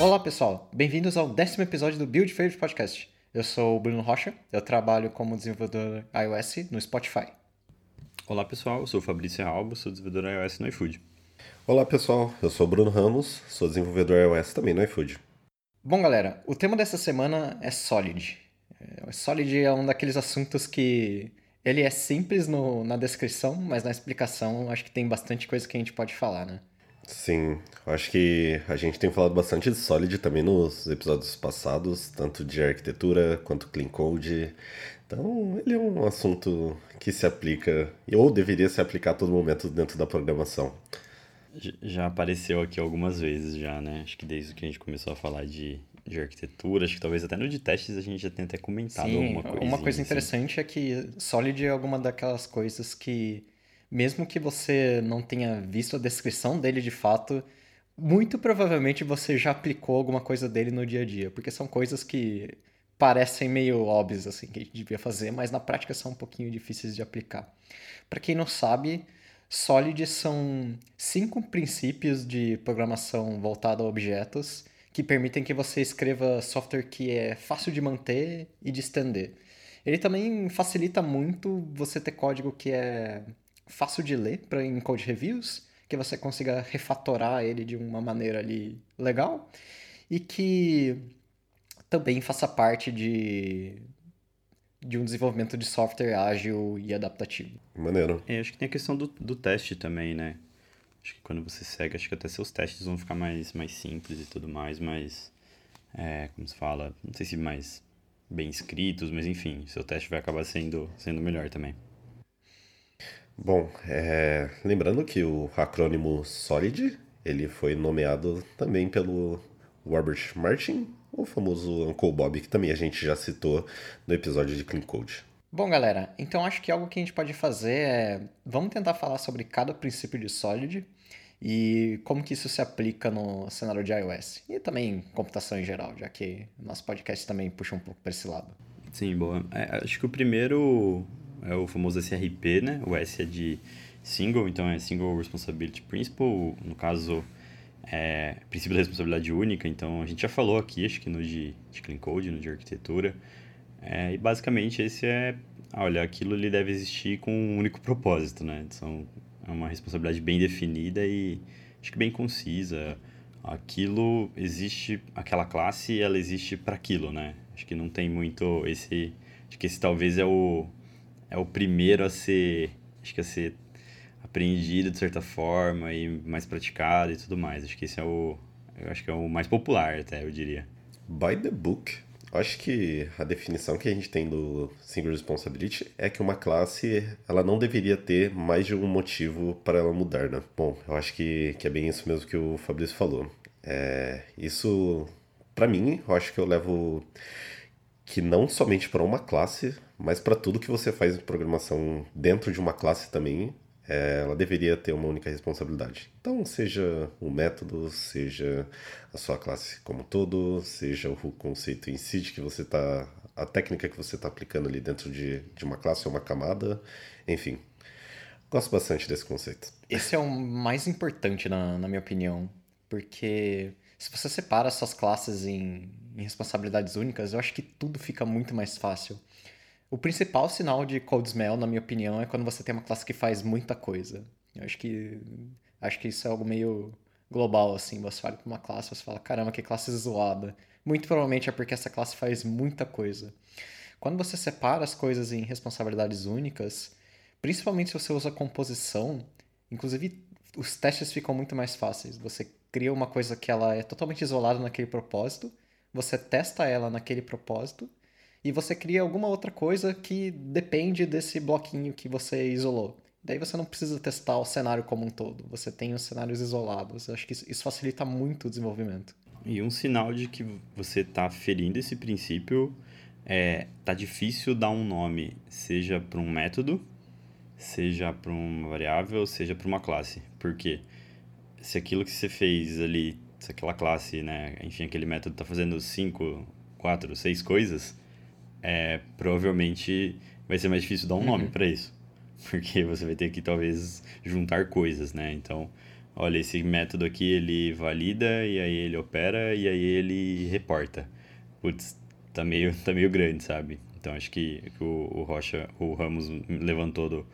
Olá pessoal, bem-vindos ao décimo episódio do Build Favorite Podcast. Eu sou o Bruno Rocha, eu trabalho como desenvolvedor iOS no Spotify. Olá pessoal, eu sou o Fabrício Alba, sou desenvolvedor iOS no iFood. Olá pessoal, eu sou o Bruno Ramos, sou desenvolvedor iOS também no iFood. Bom galera, o tema dessa semana é Solid. É, Solid é um daqueles assuntos que ele é simples no, na descrição, mas na explicação acho que tem bastante coisa que a gente pode falar, né? Sim, eu acho que a gente tem falado bastante de Solid também nos episódios passados, tanto de arquitetura quanto clean code. Então, ele é um assunto que se aplica, ou deveria se aplicar a todo momento dentro da programação. Já apareceu aqui algumas vezes já, né? Acho que desde que a gente começou a falar de, de arquitetura, acho que talvez até no de testes a gente já tenha até comentado Sim, alguma coisa. Uma coisa assim. interessante é que Solid é alguma daquelas coisas que, mesmo que você não tenha visto a descrição dele de fato, muito provavelmente você já aplicou alguma coisa dele no dia a dia, porque são coisas que parecem meio óbvias assim que a gente devia fazer, mas na prática são um pouquinho difíceis de aplicar. Para quem não sabe, Solid são cinco princípios de programação voltada a objetos que permitem que você escreva software que é fácil de manter e de estender. Ele também facilita muito você ter código que é fácil de ler para em code reviews, que você consiga refatorar ele de uma maneira ali legal e que também faça parte de de um desenvolvimento de software ágil e adaptativo. Maneiro. É, acho que tem a questão do, do teste também, né? Acho que quando você segue, acho que até seus testes vão ficar mais, mais simples e tudo mais, mas. É, como se fala, não sei se mais bem escritos, mas enfim, seu teste vai acabar sendo, sendo melhor também. Bom, é, lembrando que o acrônimo SOLID, ele foi nomeado também pelo Robert Martin, o famoso Uncle Bob, que também a gente já citou no episódio de Clean Code. Bom, galera, então acho que algo que a gente pode fazer é. Vamos tentar falar sobre cada princípio de Solid e como que isso se aplica no cenário de iOS. E também computação em geral, já que nosso podcast também puxa um pouco para esse lado. Sim, boa. É, acho que o primeiro é o famoso SRP, né? O S é de single, então é Single Responsibility Principle, no caso é, princípio da responsabilidade única, então a gente já falou aqui, acho que no de, de Clean Code, no de arquitetura, é, e basicamente esse é, olha, aquilo ele deve existir com um único propósito, né? São, é uma responsabilidade bem definida e acho que bem concisa. Aquilo existe, aquela classe, ela existe para aquilo, né? Acho que não tem muito esse, acho que esse talvez é o, é o primeiro a ser, acho que a ser aprendido de certa forma e mais praticado e tudo mais. Acho que esse é o, eu acho que é o mais popular até, eu diria. By the book, acho que a definição que a gente tem do Single Responsibility é que uma classe ela não deveria ter mais de um motivo para ela mudar, né? Bom, eu acho que, que é bem isso mesmo que o Fabrício falou. É, isso, para mim, eu acho que eu levo que não somente para uma classe, mas para tudo que você faz em programação dentro de uma classe também, é, ela deveria ter uma única responsabilidade. Então, seja o método, seja a sua classe como um todo, seja o conceito em si de que você está, a técnica que você está aplicando ali dentro de, de uma classe ou uma camada, enfim. Gosto bastante desse conceito. Esse é o mais importante, na, na minha opinião, porque se você separa suas classes em, em responsabilidades únicas, eu acho que tudo fica muito mais fácil. O principal sinal de code smell, na minha opinião, é quando você tem uma classe que faz muita coisa. Eu acho que acho que isso é algo meio global assim. Você olha para uma classe, você fala, caramba, que classe zoada. Muito provavelmente é porque essa classe faz muita coisa. Quando você separa as coisas em responsabilidades únicas, principalmente se você usa composição, inclusive os testes ficam muito mais fáceis. Você cria uma coisa que ela é totalmente isolada naquele propósito, você testa ela naquele propósito e você cria alguma outra coisa que depende desse bloquinho que você isolou. Daí você não precisa testar o cenário como um todo, você tem os cenários isolados. Eu acho que isso facilita muito o desenvolvimento. E um sinal de que você está ferindo esse princípio é tá difícil dar um nome, seja para um método, seja para uma variável, seja para uma classe. Porque se aquilo que você fez ali, se aquela classe, né, enfim, aquele método está fazendo cinco, quatro, seis coisas, é, provavelmente vai ser mais difícil dar um nome Uhum. para isso. Porque você vai ter que talvez juntar coisas, né? Então, olha, esse método aqui ele valida, e aí ele opera, e aí ele reporta. Putz, tá meio, tá meio grande, sabe? Então acho que o, o Rocha, o Ramos levantou do,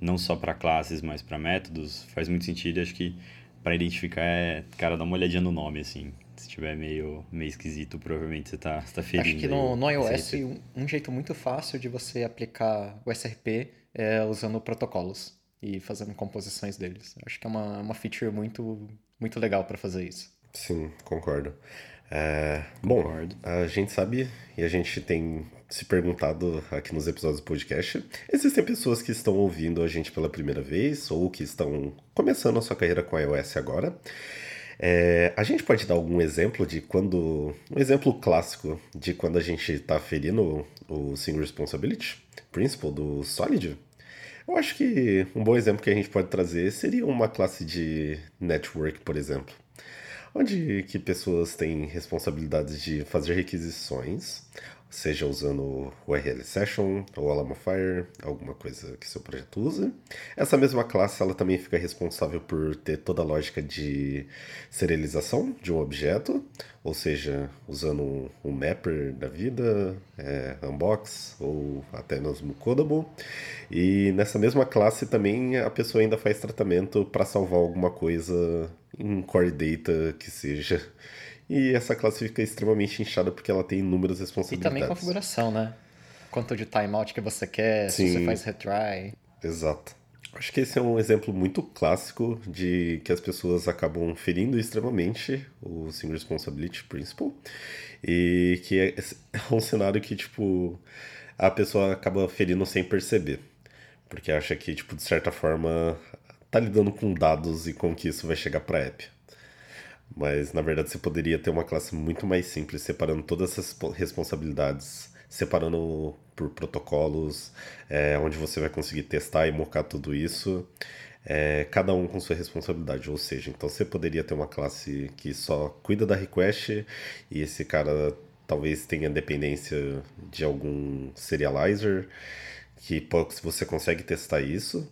não só para classes, mas para métodos, faz muito sentido. Acho que para identificar é, cara, dá uma olhadinha no nome, assim. Se tiver meio, meio esquisito, provavelmente você tá, você tá ferindo. Acho que no, no iOS, um, um, jeito muito fácil de você aplicar o SRP é usando protocolos e fazendo composições deles. Acho que é uma, uma feature muito, muito legal para fazer isso. Sim, concordo. É, bom, a gente sabe e a gente tem se perguntado aqui nos episódios do podcast. Existem pessoas que estão ouvindo a gente pela primeira vez ou que estão começando a sua carreira com iOS agora. É, a gente pode dar algum exemplo de quando. Um exemplo clássico de quando a gente está ferindo o Single Responsibility Principle do Solid? Eu acho que um bom exemplo que a gente pode trazer seria uma classe de network, por exemplo onde que pessoas têm responsabilidades de fazer requisições, seja usando o URL Session ou Alamo Fire, alguma coisa que seu projeto use. Essa mesma classe ela também fica responsável por ter toda a lógica de serialização de um objeto, ou seja, usando um mapper da vida, é, unbox ou até mesmo codable. E nessa mesma classe também a pessoa ainda faz tratamento para salvar alguma coisa em core data que seja e essa classe fica extremamente inchada porque ela tem inúmeras responsabilidades. E também configuração, né? Quanto de timeout que você quer, Sim. se você faz retry. Exato. Acho que esse é um exemplo muito clássico de que as pessoas acabam ferindo extremamente o Single Responsibility Principle. E que é, é um cenário que, tipo, a pessoa acaba ferindo sem perceber. Porque acha que, tipo, de certa forma, tá lidando com dados e com que isso vai chegar para a app. Mas na verdade você poderia ter uma classe muito mais simples, separando todas essas responsabilidades, separando por protocolos, é, onde você vai conseguir testar e mocar tudo isso, é, cada um com sua responsabilidade. Ou seja, então você poderia ter uma classe que só cuida da request e esse cara talvez tenha dependência de algum serializer, que você consegue testar isso.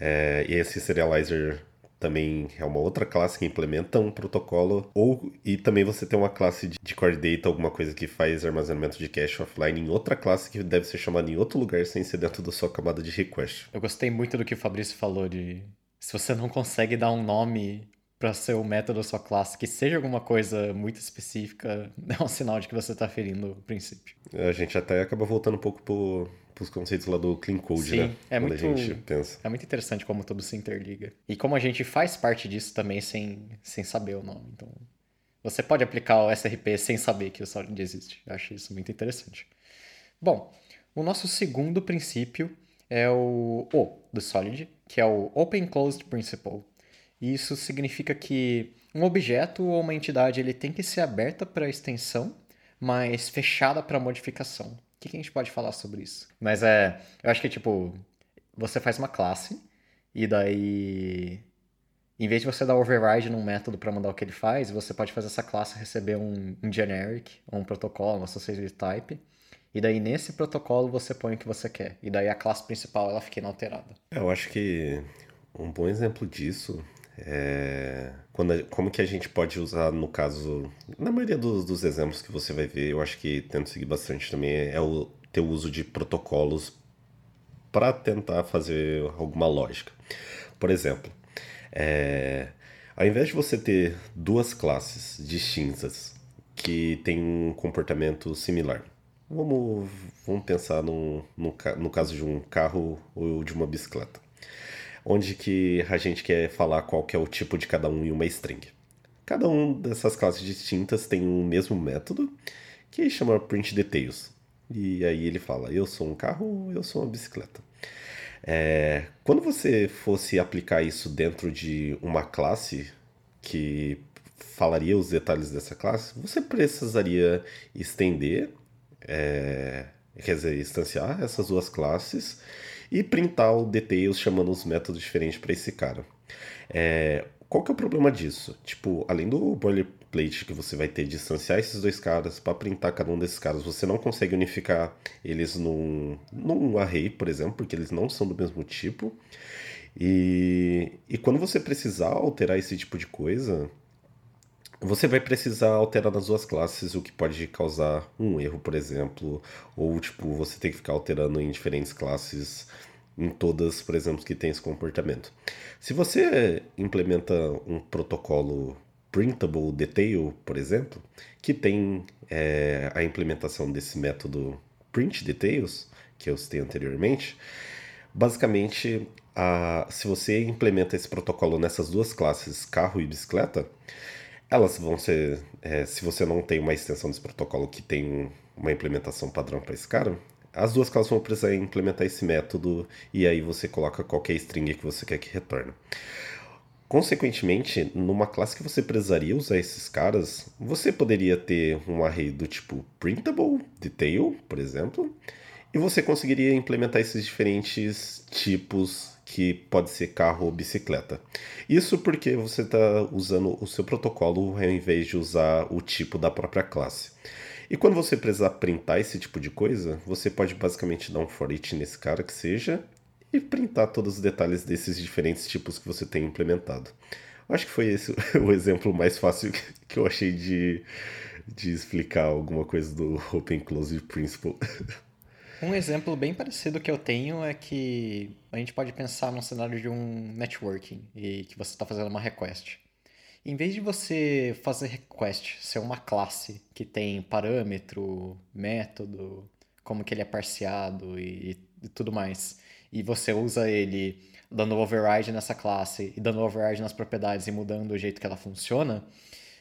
É, e esse serializer também é uma outra classe que implementa um protocolo, ou e também você tem uma classe de, de core data, alguma coisa que faz armazenamento de cache offline em outra classe que deve ser chamada em outro lugar sem ser dentro da sua camada de request. Eu gostei muito do que o Fabrício falou de se você não consegue dar um nome para ser o método da sua classe que seja alguma coisa muito específica, é um sinal de que você está ferindo o princípio. A gente até acaba voltando um pouco pro os conceitos lá do Clean Code, Sim, né? É muito, é muito interessante como tudo se interliga. E como a gente faz parte disso também sem, sem saber o nome. Então, você pode aplicar o SRP sem saber que o Solid existe. Eu acho isso muito interessante. Bom, o nosso segundo princípio é o O do Solid, que é o Open Closed Principle. E isso significa que um objeto ou uma entidade ele tem que ser aberta para extensão, mas fechada para modificação. O que, que a gente pode falar sobre isso? Mas é. Eu acho que, tipo, você faz uma classe e daí. Em vez de você dar override num método para mandar o que ele faz, você pode fazer essa classe receber um, um generic, ou um protocolo, uma associative type. E daí nesse protocolo você põe o que você quer. E daí a classe principal ela fica inalterada. Eu acho que um bom exemplo disso é, quando, como que a gente pode usar, no caso, na maioria dos, dos exemplos que você vai ver, eu acho que tento seguir bastante também, é o ter o uso de protocolos para tentar fazer alguma lógica. Por exemplo, é, ao invés de você ter duas classes distintas que têm um comportamento similar, vamos, vamos pensar no, no caso de um carro ou de uma bicicleta onde que a gente quer falar qual que é o tipo de cada um em uma string. Cada um dessas classes distintas tem um mesmo método que chama print details. E aí ele fala, eu sou um carro, eu sou uma bicicleta. É, quando você fosse aplicar isso dentro de uma classe que falaria os detalhes dessa classe, você precisaria estender, é, quer dizer, instanciar essas duas classes e printar o details chamando os métodos diferentes para esse cara. É, qual que é o problema disso? Tipo, além do boilerplate que você vai ter distanciar esses dois caras para printar cada um desses caras. Você não consegue unificar eles num, num array, por exemplo, porque eles não são do mesmo tipo. E, e quando você precisar alterar esse tipo de coisa, você vai precisar alterar nas duas classes, o que pode causar um erro, por exemplo, ou tipo, você tem que ficar alterando em diferentes classes, em todas, por exemplo, que tem esse comportamento. Se você implementa um protocolo printable detail, por exemplo, que tem é, a implementação desse método print details, que eu citei anteriormente, basicamente, a, se você implementa esse protocolo nessas duas classes, carro e bicicleta, elas vão ser, é, se você não tem uma extensão desse protocolo que tem uma implementação padrão para esse cara, as duas classes vão precisar implementar esse método e aí você coloca qualquer string que você quer que retorne. Consequentemente, numa classe que você precisaria usar esses caras, você poderia ter um array do tipo printable, detail, por exemplo, e você conseguiria implementar esses diferentes tipos que pode ser carro ou bicicleta. Isso porque você está usando o seu protocolo ao invés de usar o tipo da própria classe. E quando você precisar printar esse tipo de coisa, você pode basicamente dar um for each nesse cara que seja e printar todos os detalhes desses diferentes tipos que você tem implementado. Acho que foi esse o exemplo mais fácil que eu achei de, de explicar alguma coisa do Open Close Principle. Um exemplo bem parecido que eu tenho é que a gente pode pensar num cenário de um networking e que você está fazendo uma request. Em vez de você fazer request ser uma classe que tem parâmetro, método, como que ele é parseado e, e tudo mais, e você usa ele dando override nessa classe e dando override nas propriedades e mudando o jeito que ela funciona,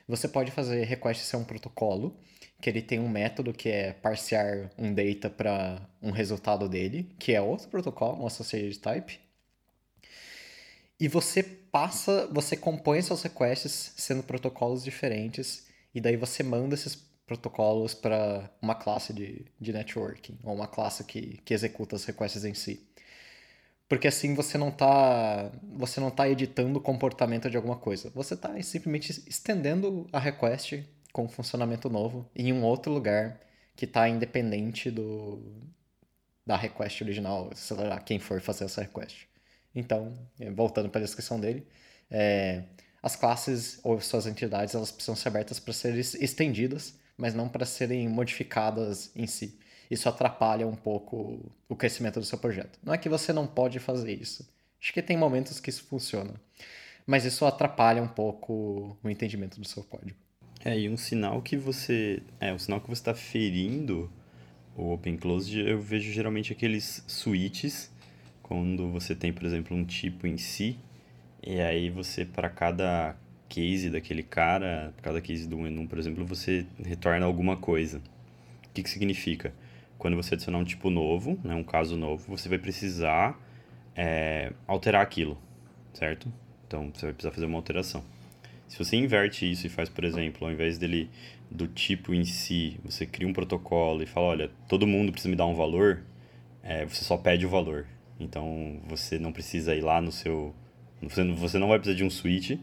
você pode fazer request ser um protocolo que ele tem um método que é parsear um data para um resultado dele, que é outro protocolo, um associated type. E você passa, você compõe seus requests sendo protocolos diferentes, e daí você manda esses protocolos para uma classe de, de networking, ou uma classe que, que executa as requests em si. Porque assim você não está você não tá editando o comportamento de alguma coisa. Você está simplesmente estendendo a request com funcionamento novo em um outro lugar que está independente do da request original, sei lá, quem for fazer essa request. Então, eh, voltando para a descrição dele, é, as classes ou suas entidades elas precisam ser abertas para serem estendidas, mas não para serem modificadas em si. Isso atrapalha um pouco o crescimento do seu projeto. Não é que você não pode fazer isso. Acho que tem momentos que isso funciona. Mas isso atrapalha um pouco o entendimento do seu código. É, e um sinal que você. É, um sinal que você está ferindo o Open Closed, eu vejo geralmente aqueles switches, quando você tem, por exemplo, um tipo em si, e aí você, para cada case daquele cara, cada case do menu, por exemplo, você retorna alguma coisa. O que, que significa? Quando você adicionar um tipo novo, né, um caso novo, você vai precisar é, alterar aquilo, certo? Então, você vai precisar fazer uma alteração. Se você inverte isso e faz, por exemplo, ao invés dele do tipo em si, você cria um protocolo e fala, olha, todo mundo precisa me dar um valor, é, você só pede o valor. Então você não precisa ir lá no seu. Você, não vai precisar de um switch,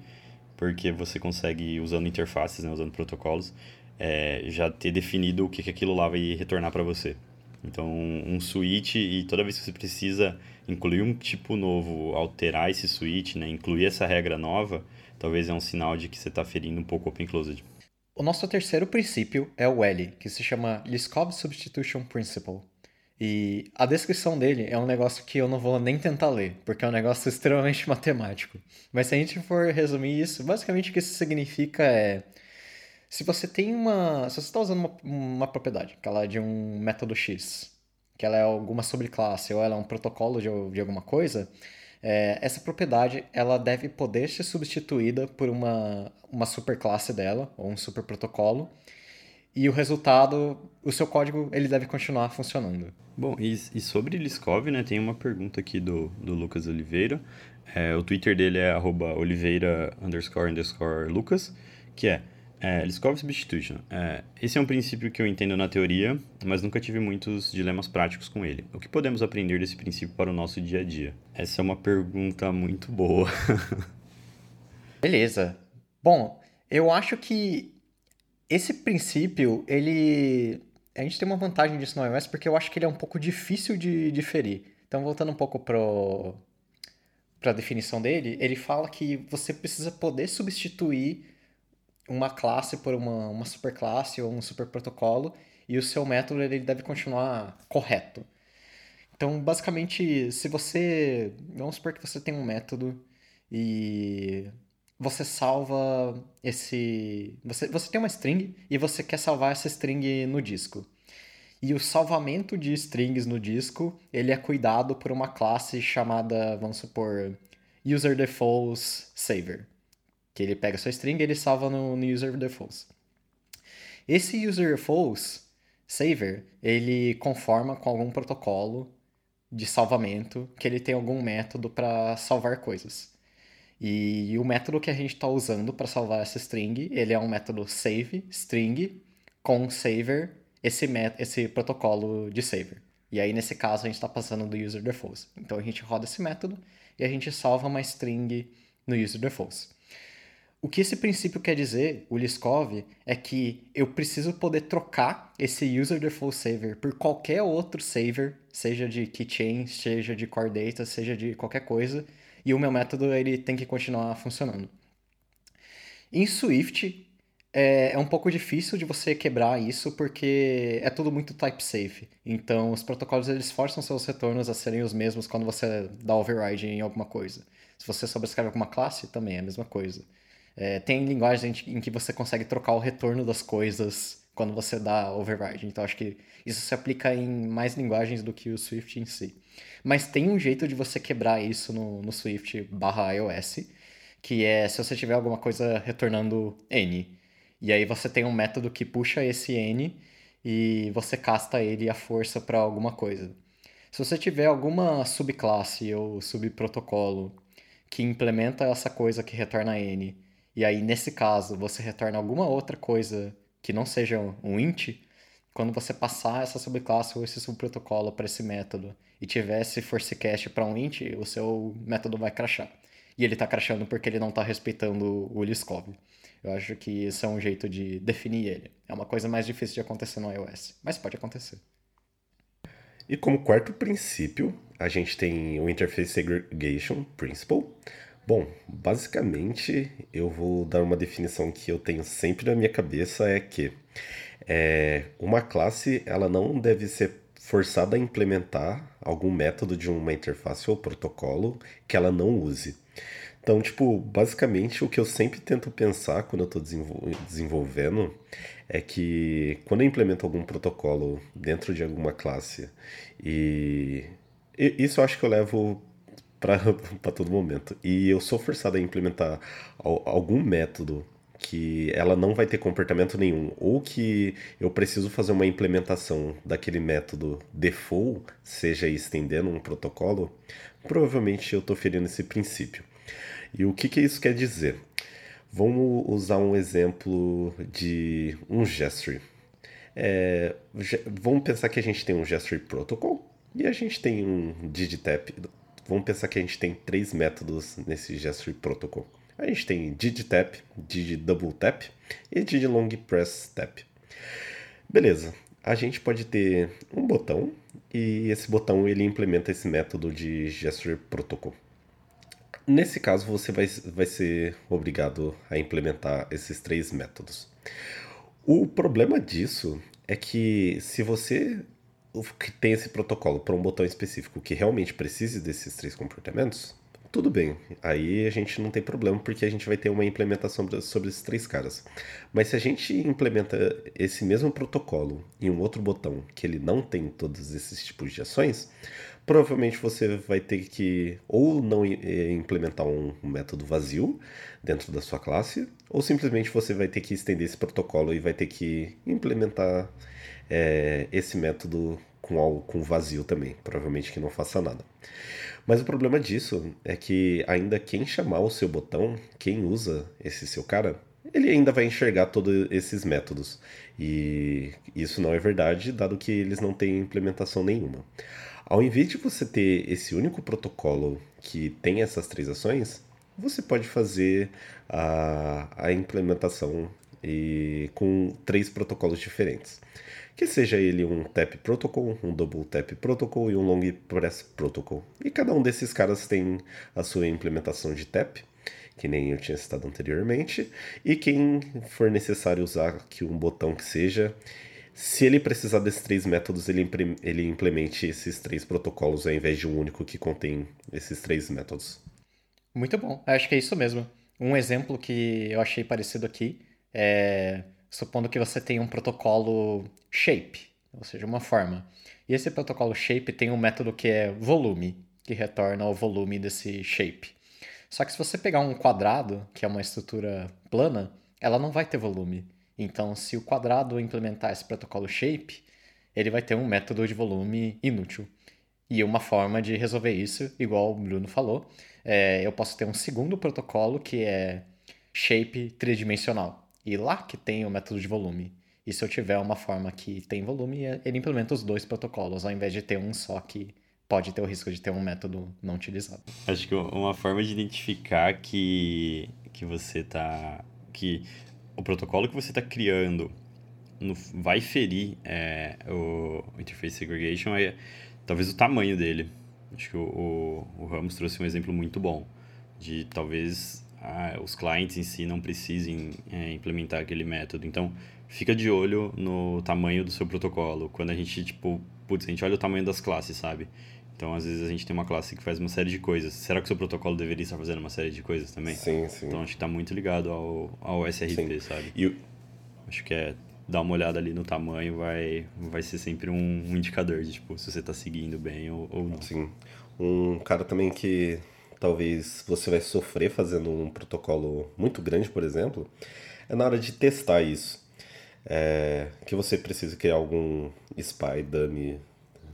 porque você consegue, usando interfaces, né, usando protocolos, é, já ter definido o que, que aquilo lá vai retornar para você. Então, um switch, e toda vez que você precisa incluir um tipo novo, alterar esse switch, né, incluir essa regra nova, talvez é um sinal de que você está ferindo um pouco o Open Closed. O nosso terceiro princípio é o L, que se chama Liskov Substitution Principle. E a descrição dele é um negócio que eu não vou nem tentar ler, porque é um negócio extremamente matemático. Mas se a gente for resumir isso, basicamente o que isso significa é. Se você tem uma. Se você está usando uma, uma propriedade, que ela é de um método X, que ela é alguma sobreclasse ou ela é um protocolo de, de alguma coisa, é, essa propriedade ela deve poder ser substituída por uma, uma superclasse dela, ou um super protocolo, e o resultado, o seu código, ele deve continuar funcionando. Bom, e, e sobre Liskov, né, tem uma pergunta aqui do, do Lucas Oliveira. É, o Twitter dele é oliveira underscore underscore lucas, que é é, Liskov Substitution. É, esse é um princípio que eu entendo na teoria, mas nunca tive muitos dilemas práticos com ele. O que podemos aprender desse princípio para o nosso dia a dia? Essa é uma pergunta muito boa. Beleza. Bom, eu acho que esse princípio, ele. A gente tem uma vantagem disso no iOS porque eu acho que ele é um pouco difícil de diferir. Então, voltando um pouco pro para a definição dele, ele fala que você precisa poder substituir uma classe por uma, uma superclasse ou um super protocolo e o seu método ele deve continuar correto. Então, basicamente, se você. Vamos supor que você tem um método e você salva esse. Você, você tem uma string e você quer salvar essa string no disco. E o salvamento de strings no disco, ele é cuidado por uma classe chamada, vamos supor, userDefaults saver. Que ele pega sua string e ele salva no, no userDefaults. Esse userDefaults saver, ele conforma com algum protocolo de salvamento, que ele tem algum método para salvar coisas. E o método que a gente está usando para salvar essa string, ele é um método save string com saver esse, esse protocolo de saver. E aí, nesse caso, a gente está passando do user defaults. Então, a gente roda esse método e a gente salva uma string no user defaults. O que esse princípio quer dizer, o Liskov, é que eu preciso poder trocar esse user default saver por qualquer outro saver, seja de keychain, seja de core data, seja de qualquer coisa, e o meu método ele tem que continuar funcionando. Em Swift, é, é um pouco difícil de você quebrar isso porque é tudo muito type safe. Então, os protocolos eles forçam seus retornos a serem os mesmos quando você dá override em alguma coisa. Se você sobrescreve alguma classe, também é a mesma coisa. É, tem linguagens em que você consegue trocar o retorno das coisas quando você dá override. Então, acho que isso se aplica em mais linguagens do que o Swift em si. Mas tem um jeito de você quebrar isso no, no Swift barra iOS, que é se você tiver alguma coisa retornando n. E aí você tem um método que puxa esse n e você casta ele à força para alguma coisa. Se você tiver alguma subclasse ou subprotocolo que implementa essa coisa que retorna n, e aí nesse caso você retorna alguma outra coisa que não seja um int, quando você passar essa subclasse ou esse subprotocolo para esse método e tiver esse forcecast para um int, o seu método vai crashar. E ele está crashando porque ele não está respeitando o Liskov. Eu acho que isso é um jeito de definir ele. É uma coisa mais difícil de acontecer no iOS, mas pode acontecer. E como quarto princípio, a gente tem o Interface Segregation Principle. Bom, basicamente eu vou dar uma definição que eu tenho sempre na minha cabeça é que é, uma classe ela não deve ser forçada a implementar algum método de uma interface ou protocolo que ela não use. Então, tipo, basicamente o que eu sempre tento pensar quando eu estou desenvolvendo é que quando eu implemento algum protocolo dentro de alguma classe, e isso eu acho que eu levo para todo momento, e eu sou forçado a implementar algum método que ela não vai ter comportamento nenhum, ou que eu preciso fazer uma implementação daquele método default, seja estendendo um protocolo, provavelmente eu estou ferindo esse princípio. E o que, que isso quer dizer? Vamos usar um exemplo de um gestory. É, vamos pensar que a gente tem um gestory protocol e a gente tem um digitap. Vamos pensar que a gente tem três métodos nesse gestory protocol. A gente tem digitap, digidoubletap e digilongpresstap. Beleza. A gente pode ter um botão e esse botão ele implementa esse método de gestory protocol. Nesse caso, você vai, vai ser obrigado a implementar esses três métodos. O problema disso é que se você tem esse protocolo para um botão específico que realmente precise desses três comportamentos, tudo bem. Aí a gente não tem problema porque a gente vai ter uma implementação sobre esses três caras. Mas se a gente implementa esse mesmo protocolo em um outro botão que ele não tem todos esses tipos de ações, provavelmente você vai ter que ou não eh, implementar um método vazio dentro da sua classe, ou simplesmente você vai ter que estender esse protocolo e vai ter que implementar é, esse método com algo com vazio também, provavelmente que não faça nada. Mas o problema disso é que ainda quem chamar o seu botão, quem usa esse seu cara, ele ainda vai enxergar todos esses métodos. E isso não é verdade, dado que eles não têm implementação nenhuma. Ao invés de você ter esse único protocolo que tem essas três ações, você pode fazer a, a implementação e com três protocolos diferentes. Que seja ele um TAP Protocol, um Double TAP Protocol e um Long Press Protocol. E cada um desses caras tem a sua implementação de TAP, que nem eu tinha citado anteriormente, e quem for necessário usar aqui um botão que seja, se ele precisar desses três métodos, ele, ele implemente esses três protocolos ao invés de um único que contém esses três métodos. Muito bom, acho que é isso mesmo. Um exemplo que eu achei parecido aqui é supondo que você tem um protocolo shape, ou seja, uma forma. E esse protocolo shape tem um método que é volume, que retorna o volume desse shape. Só que se você pegar um quadrado, que é uma estrutura plana, ela não vai ter volume. Então, se o quadrado implementar esse protocolo shape, ele vai ter um método de volume inútil. E uma forma de resolver isso, igual o Bruno falou, é, eu posso ter um segundo protocolo que é shape tridimensional. E lá que tem o método de volume. E se eu tiver uma forma que tem volume, ele implementa os dois protocolos, ao invés de ter um só que pode ter o risco de ter um método não utilizado. Acho que uma forma de identificar que, que você tá. que o protocolo que você está criando no, vai ferir é, o, interface segregation é talvez o tamanho dele. Acho que o, o, o Ramos trouxe um exemplo muito bom de talvez ah, os clientes em si não precisem é, implementar aquele método. Então, fica de olho no tamanho do seu protocolo. Quando a gente, tipo, putz, a gente olha o tamanho das classes, sabe? Então, às vezes, a gente tem uma classe que faz uma série de coisas. Será que o seu protocolo deveria estar fazendo uma série de coisas também? Sim, sim. Então, acho que está muito ligado ao, ao SRP, sim. sabe? E Acho que é dar uma olhada ali no tamanho vai, vai ser sempre um, um indicador de, tipo, se você está seguindo bem ou, ou não. Sim. Um cara também que talvez você vai sofrer fazendo um protocolo muito grande, por exemplo, é na hora de testar isso. É, que você precisa criar algum spy, dummy,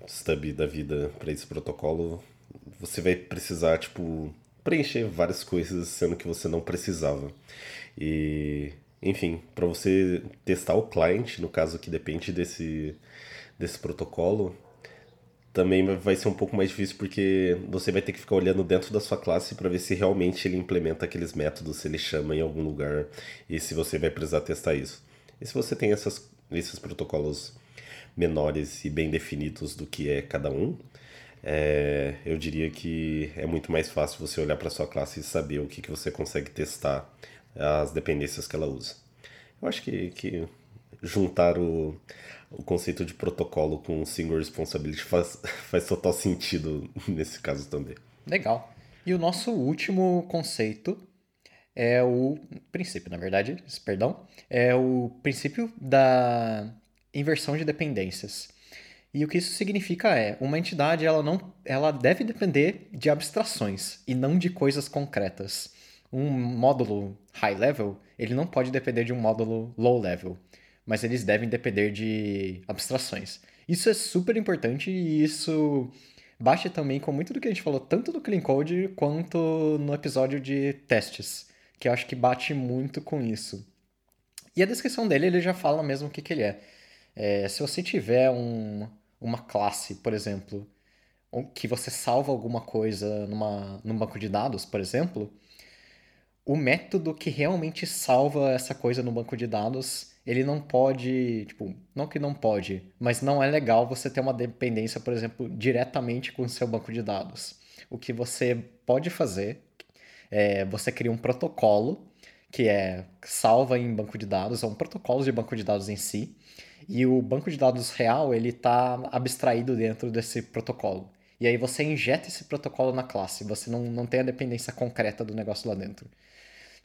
stub da vida para esse protocolo, você vai precisar, tipo, preencher várias coisas sendo que você não precisava. E, enfim, para você testar o client, no caso que depende desse, desse protocolo, também vai ser um pouco mais difícil porque você vai ter que ficar olhando dentro da sua classe para ver se realmente ele implementa aqueles métodos, se ele chama em algum lugar e se você vai precisar testar isso. E se você tem essas, esses protocolos menores e bem definidos do que é cada um, é, eu diria que é muito mais fácil você olhar para sua classe e saber o que, que você consegue testar as dependências que ela usa. Eu acho que, que juntar o, o conceito de protocolo com single responsibility faz, faz total sentido nesse caso também. Legal. E o nosso último conceito é o princípio, na verdade, perdão, é o princípio da inversão de dependências. E o que isso significa é, uma entidade ela não, ela deve depender de abstrações e não de coisas concretas. Um módulo high level, ele não pode depender de um módulo low level mas eles devem depender de abstrações. Isso é super importante e isso bate também com muito do que a gente falou, tanto no Clean Code quanto no episódio de testes, que eu acho que bate muito com isso. E a descrição dele, ele já fala mesmo o que, que ele é. É se você tiver um, uma classe, por exemplo, que você salva alguma coisa numa, num banco de dados, por exemplo, o método que realmente salva essa coisa no banco de dados ele não pode, tipo, não que não pode, mas não é legal você ter uma dependência, por exemplo, diretamente com o seu banco de dados. O que você pode fazer é você cria um protocolo que é salva em banco de dados, ou um protocolo de banco de dados em si, e o banco de dados real ele está abstraído dentro desse protocolo. E aí você injeta esse protocolo na classe, você não, não tem a dependência concreta do negócio lá dentro.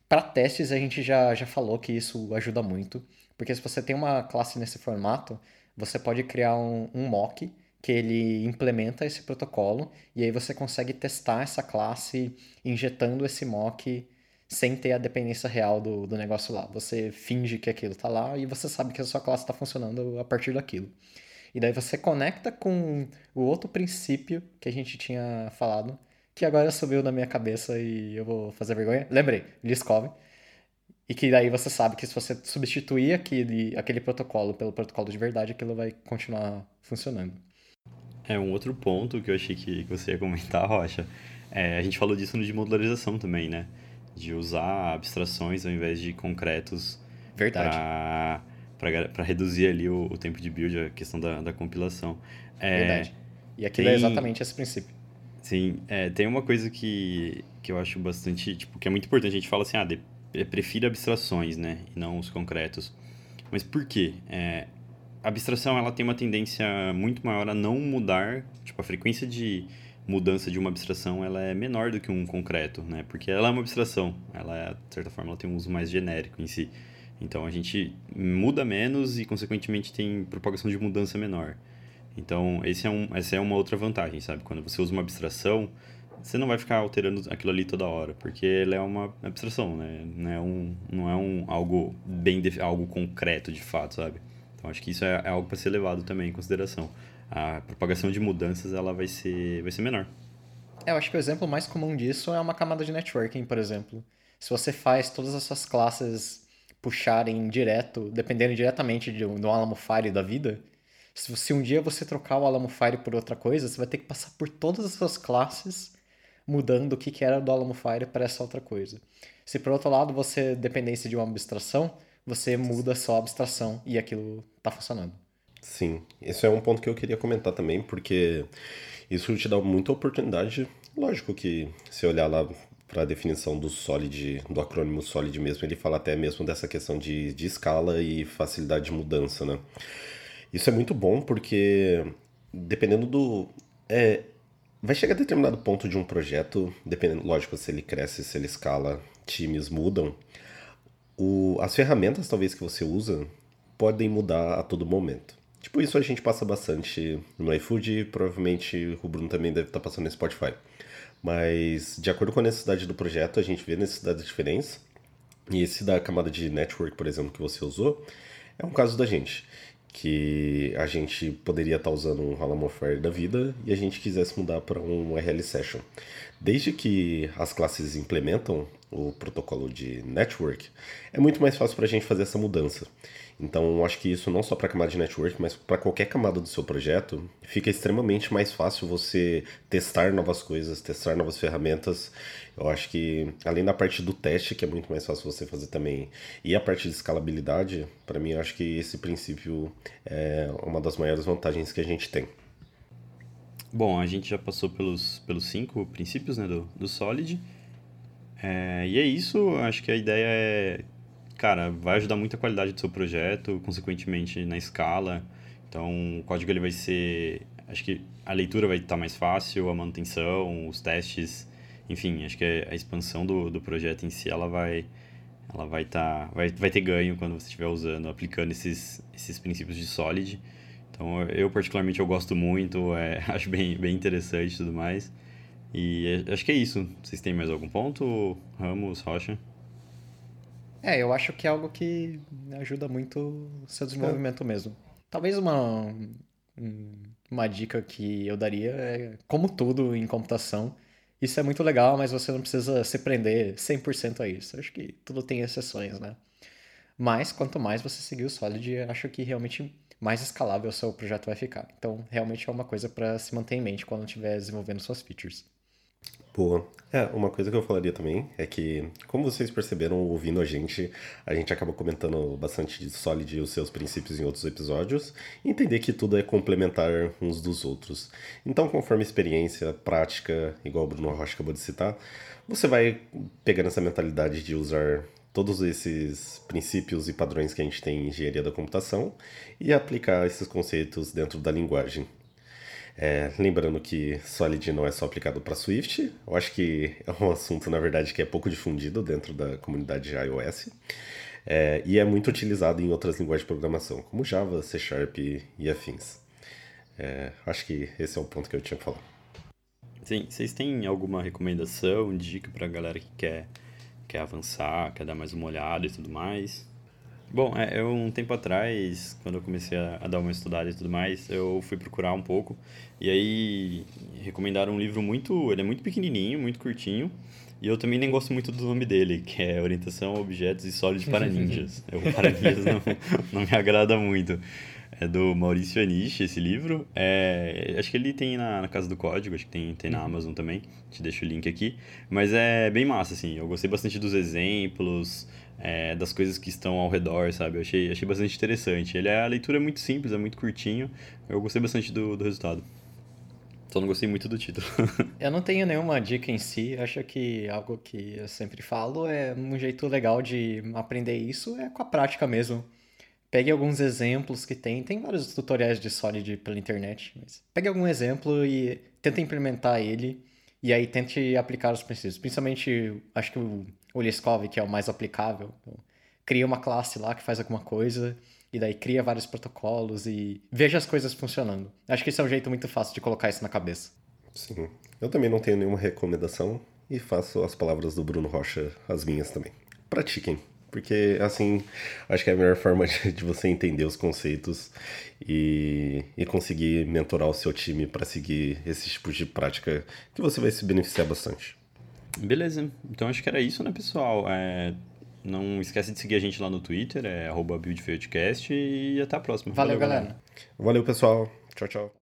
Para testes, a gente já, já falou que isso ajuda muito. Porque se você tem uma classe nesse formato, você pode criar um, um mock que ele implementa esse protocolo e aí você consegue testar essa classe injetando esse mock sem ter a dependência real do, do negócio lá. Você finge que aquilo está lá e você sabe que a sua classe está funcionando a partir daquilo. E daí você conecta com o outro princípio que a gente tinha falado, que agora subiu na minha cabeça e eu vou fazer vergonha. Lembrei, Liskov e que daí você sabe que se você substituir aquele, aquele protocolo pelo protocolo de verdade, aquilo vai continuar funcionando. É, um outro ponto que eu achei que, você ia comentar, Rocha, é, a gente falou disso no de modularização também, né? De usar abstrações ao invés de concretos Verdade. Para reduzir ali o, o, tempo de build, a questão da, da compilação. É, Verdade. E aquilo é tem, é exatamente esse princípio. Sim, é, tem uma coisa que, que eu acho bastante, tipo, que é muito importante. A gente fala assim, ah, de, prefiro abstrações, né, e não os concretos. Mas por quê? É, a abstração, ela tem uma tendência muito maior a não mudar, tipo, a frequência de mudança de uma abstração, ela é menor do que um concreto, né, porque ela é uma abstração, ela, é, de certa forma, ela tem um uso mais genérico em si. Então, a gente muda menos e, consequentemente, tem propagação de mudança menor. Então, esse é um, essa é uma outra vantagem, sabe? Quando você usa uma abstração, você não vai ficar alterando aquilo ali toda hora, porque ela é uma abstração, né? Não é, um, não é um, algo bem algo concreto de fato, sabe? Então, acho que isso é, é algo para ser levado também em consideração. A propagação de mudanças ela vai ser, vai ser menor. É, eu acho que o exemplo mais comum disso é uma camada de networking, por exemplo. Se você faz todas as suas classes puxarem direto, dependendo diretamente de, do Alamo Fire da vida, se, se um dia você trocar o Alamo Fire por outra coisa, você vai ter que passar por todas as suas classes mudando o que, que era do Alamo Fire para essa outra coisa. Se por outro lado você dependesse de uma abstração, você muda só a abstração e aquilo está funcionando. Sim, esse é um ponto que eu queria comentar também, porque isso te dá muita oportunidade. Lógico que se olhar lá para a definição do Solid, do acrônimo Solid mesmo, ele fala até mesmo dessa questão de, de escala e facilidade de mudança, né? Isso é muito bom porque, dependendo do. É, vai chegar a determinado ponto de um projeto, dependendo, lógico, se ele cresce, se ele escala, times mudam. O, as ferramentas, talvez, que você usa podem mudar a todo momento. Tipo, isso a gente passa bastante no iFood, provavelmente o Bruno também deve estar passando no Spotify. Mas, de acordo com a necessidade do projeto, a gente vê necessidades diferentes. E esse da camada de network, por exemplo, que você usou, é um caso da gente que a gente poderia estar tá usando um Halamofire da vida e a gente quisesse mudar para um RL Session. Desde que as classes implementam o protocolo de network, é muito mais fácil para a gente fazer essa mudança. Então, acho que isso não só para a camada de network, mas para qualquer camada do seu projeto, fica extremamente mais fácil você testar novas coisas, testar novas ferramentas. Eu acho que, além da parte do teste, que é muito mais fácil você fazer também, e a parte de escalabilidade, para mim, eu acho que esse princípio é uma das maiores vantagens que a gente tem. Bom, a gente já passou pelos, pelos cinco princípios né, do, do Solid. É, e é isso, acho que a ideia é cara, vai ajudar muito a qualidade do seu projeto, consequentemente na escala. Então, o código ele vai ser, acho que a leitura vai estar mais fácil, a manutenção, os testes, enfim, acho que a expansão do, do projeto em si, ela vai ela vai estar vai, vai ter ganho quando você estiver usando, aplicando esses, esses princípios de Solid. Então, eu particularmente eu gosto muito, é, acho bem, bem interessante e tudo mais. E acho que é isso. Vocês têm mais algum ponto, Ramos, Rocha? É, eu acho que é algo que ajuda muito o seu desenvolvimento é. mesmo. Talvez uma, uma dica que eu daria é, como tudo em computação, isso é muito legal, mas você não precisa se prender 100% a isso. Eu acho que tudo tem exceções, né? Mas quanto mais você seguir o Solid, acho que realmente mais escalável o seu projeto vai ficar. Então, realmente é uma coisa para se manter em mente quando estiver desenvolvendo suas features. Boa. É, uma coisa que eu falaria também é que, como vocês perceberam ouvindo a gente, a gente acaba comentando bastante de Solid e os seus princípios em outros episódios, e entender que tudo é complementar uns dos outros. Então, conforme experiência, prática, igual o Bruno Rocha acabou de citar, você vai pegando essa mentalidade de usar todos esses princípios e padrões que a gente tem em engenharia da computação e aplicar esses conceitos dentro da linguagem. É, lembrando que Solid não é só aplicado para Swift, eu acho que é um assunto, na verdade, que é pouco difundido dentro da comunidade de iOS. É, e é muito utilizado em outras linguagens de programação, como Java, C Sharp e afins. É, acho que esse é o ponto que eu tinha que falar. Sim, vocês têm alguma recomendação, dica para a galera que quer, quer avançar, quer dar mais uma olhada e tudo mais? Bom, é, eu um tempo atrás, quando eu comecei a, a, dar uma estudada e tudo mais, eu fui procurar um pouco. E aí recomendaram um livro muito. Ele é muito pequenininho, muito curtinho. E eu também nem gosto muito do nome dele, que é Orientação a Objetos e Solid para Ninjas. o para Ninjas não, não me agrada muito. É do Maurício Anish, esse livro. É, acho que ele tem na, na Casa do Código, acho que tem, tem na uhum. Amazon também. Te deixo o link aqui. Mas é bem massa, assim. Eu gostei bastante dos exemplos, é, das coisas que estão ao redor, sabe? Eu achei, achei bastante interessante. Ele é, a leitura é muito simples, é muito curtinho. Eu gostei bastante do, do resultado. Só não gostei muito do título. eu não tenho nenhuma dica em si. Acho que algo que eu sempre falo é um jeito legal de aprender isso é com a prática mesmo. Pegue alguns exemplos que tem. Tem vários tutoriais de Solid pela internet. Mas pegue algum exemplo e tente implementar ele. E aí tente aplicar os princípios. Principalmente, acho que o, o Liskov, que é o mais aplicável. Cria uma classe lá que faz alguma coisa. E daí cria vários protocolos e veja as coisas funcionando. Acho que esse é um jeito muito fácil de colocar isso na cabeça. Sim. Eu também não tenho nenhuma recomendação e faço as palavras do Bruno Rocha as minhas também. Pratiquem. Porque, assim, acho que é a melhor forma de, você entender os conceitos e, e conseguir mentorar o seu time para seguir esse tipo de prática que você vai se beneficiar bastante. Beleza. Então acho que era isso, né, pessoal? É, não esquece de seguir a gente lá no Twitter, é BuildFieldcast e até a próxima. Valeu, Valeu galera. Valeu, pessoal. Tchau, tchau.